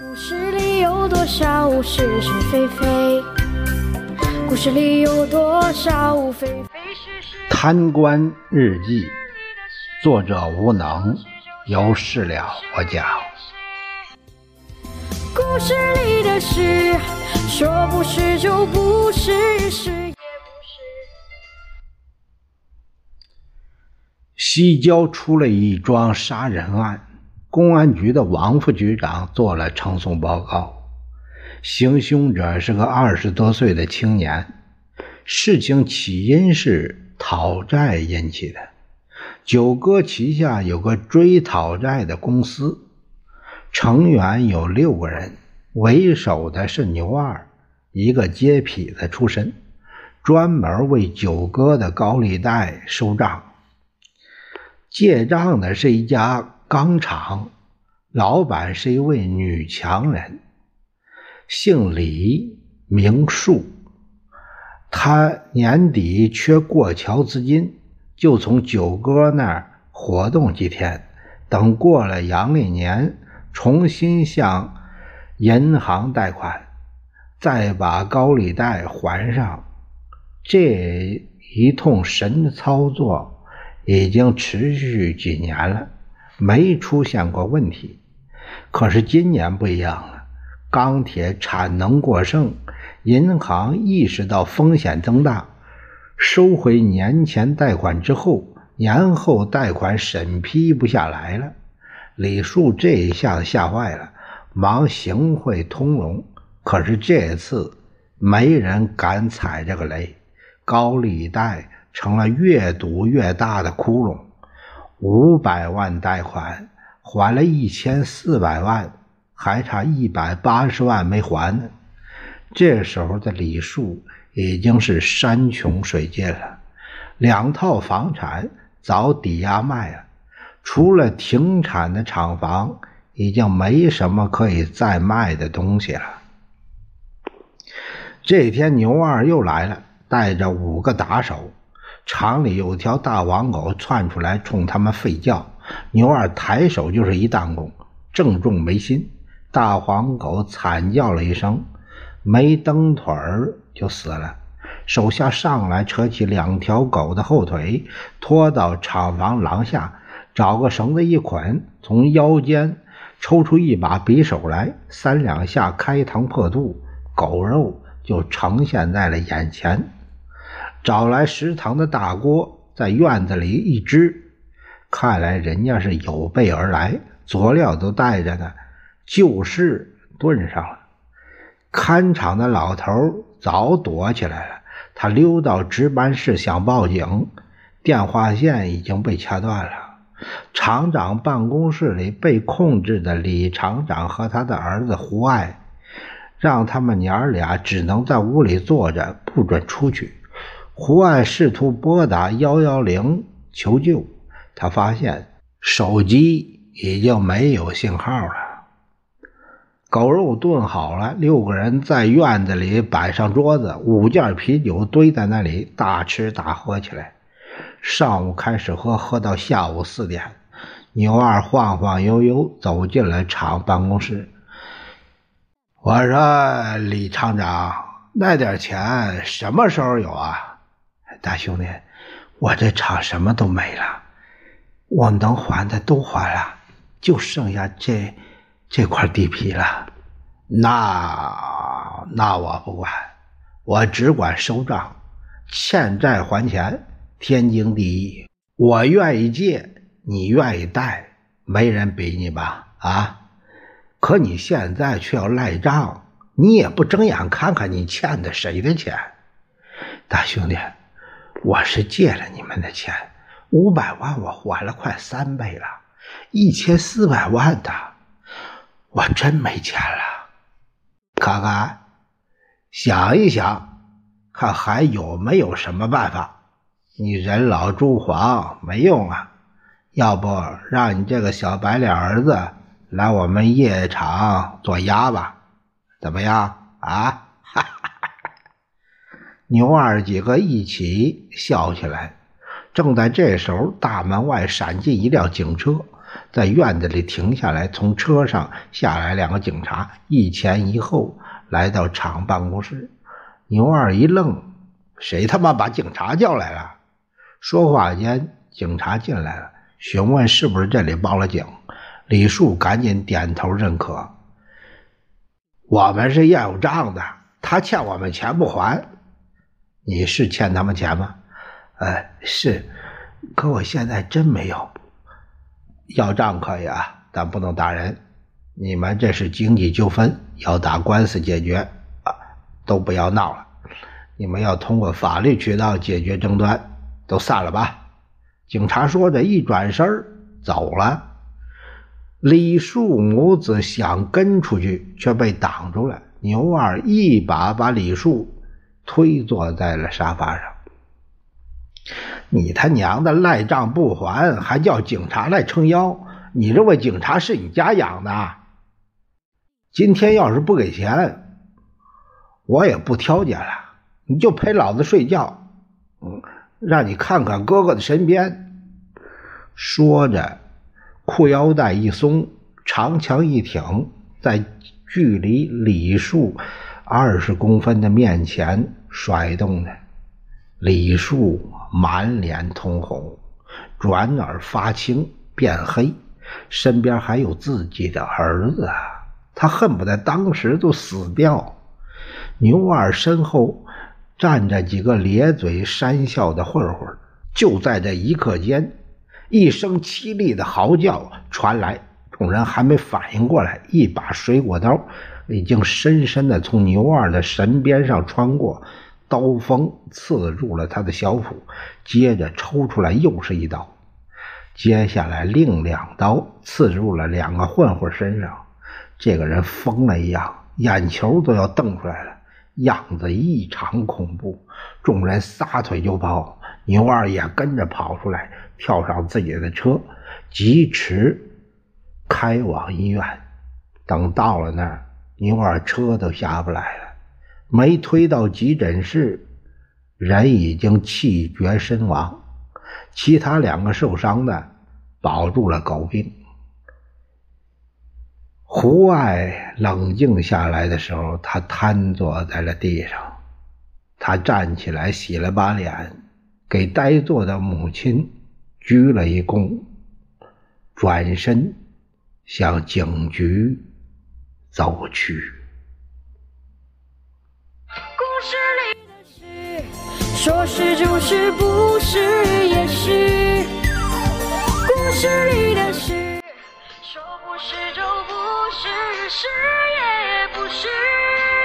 故事里有多少是是非非？故事里有多少非非是是？贪官日记，作者无能，由事了我讲。故事里的事，说不是就不是，是也不是。西郊出了一桩杀人案，公安局的王副局长做了呈送报告。行凶者是个二十多岁的青年，事情起因是讨债引起的。九哥旗下有个追讨债的公司，成员有六个人，为首的是牛二，一个街痞子出身，专门为九哥的高利贷收账。借账的是一家钢厂，老板是一位女强人，姓李，名树。她年底缺过桥资金，就从九哥那儿活动几天，等过了阳历年，重新向银行贷款，再把高利贷还上。这一通神操作。已经持续几年了，没出现过问题。可是今年不一样了，钢铁产能过剩，银行意识到风险增大，收回年前贷款之后，年后贷款审批不下来了。李树这一下子吓坏了，忙行贿通融。可是这次没人敢踩这个雷，高利贷。成了越堵越大的窟窿，五百万贷款还了一千四百万，还差一百八十万没还呢。这时候的李树已经是山穷水尽了，两套房产早抵押卖了，除了停产的厂房，已经没什么可以再卖的东西了。这天牛二又来了，带着五个打手。厂里有条大黄狗窜出来，冲他们吠叫。牛二抬手就是一弹弓，正中眉心。大黄狗惨叫了一声，没蹬腿儿就死了。手下上来扯起两条狗的后腿，拖到厂房廊下，找个绳子一捆，从腰间抽出一把匕首来，三两下开膛破肚，狗肉就呈现在了眼前。找来食堂的大锅，在院子里一支，看来人家是有备而来，佐料都带着呢，就是炖上了。看场的老头早躲起来了，他溜到值班室想报警，电话线已经被掐断了。厂长办公室里被控制的李厂长和他的儿子胡爱，让他们娘儿俩只能在屋里坐着，不准出去。胡爱试图拨打幺幺零求救，他发现手机已经没有信号了。狗肉炖好了，六个人在院子里摆上桌子，五件啤酒堆在那里，大吃大喝起来。上午开始喝，喝到下午四点。牛二晃晃悠悠走进了厂办公室。我说：“李厂长，那点钱什么时候有啊？”大兄弟，我这厂什么都没了，我能还的都还了，就剩下这这块地皮了。那那我不管，我只管收账，欠债还钱，天经地义。我愿意借，你愿意贷，没人逼你吧？啊！可你现在却要赖账，你也不睁眼看看你欠的谁的钱，大兄弟。我是借了你们的钱，五百万我还了快三倍了，一千四百万的，我真没钱了。看看，想一想，看还有没有什么办法？你人老珠黄没用啊，要不让你这个小白脸儿子来我们夜场做鸭吧？怎么样啊？哈哈。牛二几个一起笑起来。正在这时候，大门外闪进一辆警车，在院子里停下来，从车上下来两个警察，一前一后来到厂办公室。牛二一愣：“谁他妈把警察叫来了？”说话间，警察进来了，询问是不是这里报了警。李树赶紧点头认可：“我们是要账的，他欠我们钱不还。你是欠他们钱吗？”“呃，是，可我现在真没有。”要账可以啊，但不能打人。你们这是经济纠纷，要打官司解决啊，都不要闹了。你们要通过法律渠道解决争端，都散了吧。警察说着，一转身走了。李树母子想跟出去，却被挡住了。牛二一把把李树推坐在了沙发上。你他娘的赖账不还，还叫警察来撑腰？你认为警察是你家养的？今天要是不给钱，我也不挑拣了，你就陪老子睡觉。嗯，让你看看哥哥的身边。说着，裤腰带一松，长枪一挺，在距离李树二十公分的面前甩动着。李树满脸通红，转而发青变黑，身边还有自己的儿子，他恨不得当时就死掉。牛二身后站着几个咧嘴讪笑的混混。就在这一刻间，一声凄厉的嚎叫传来，众人还没反应过来，一把水果刀已经深深的从牛二的神边上穿过。刀锋刺入了他的小腹，接着抽出来又是一刀，接下来另两刀刺入了两个混混身上。这个人疯了一样，眼球都要瞪出来了，样子异常恐怖。众人撒腿就跑，牛二也跟着跑出来，跳上自己的车，疾驰开往医院。等到了那儿，牛二车都下不来了。没推到急诊室，人已经气绝身亡。其他两个受伤的保住了狗病。胡爱冷静下来的时候，他瘫坐在了地上。他站起来洗了把脸，给呆坐的母亲鞠了一躬，转身向警局走去。故事里的事说是就是，不是也是。故事里的事，说不是就不是，是也不是。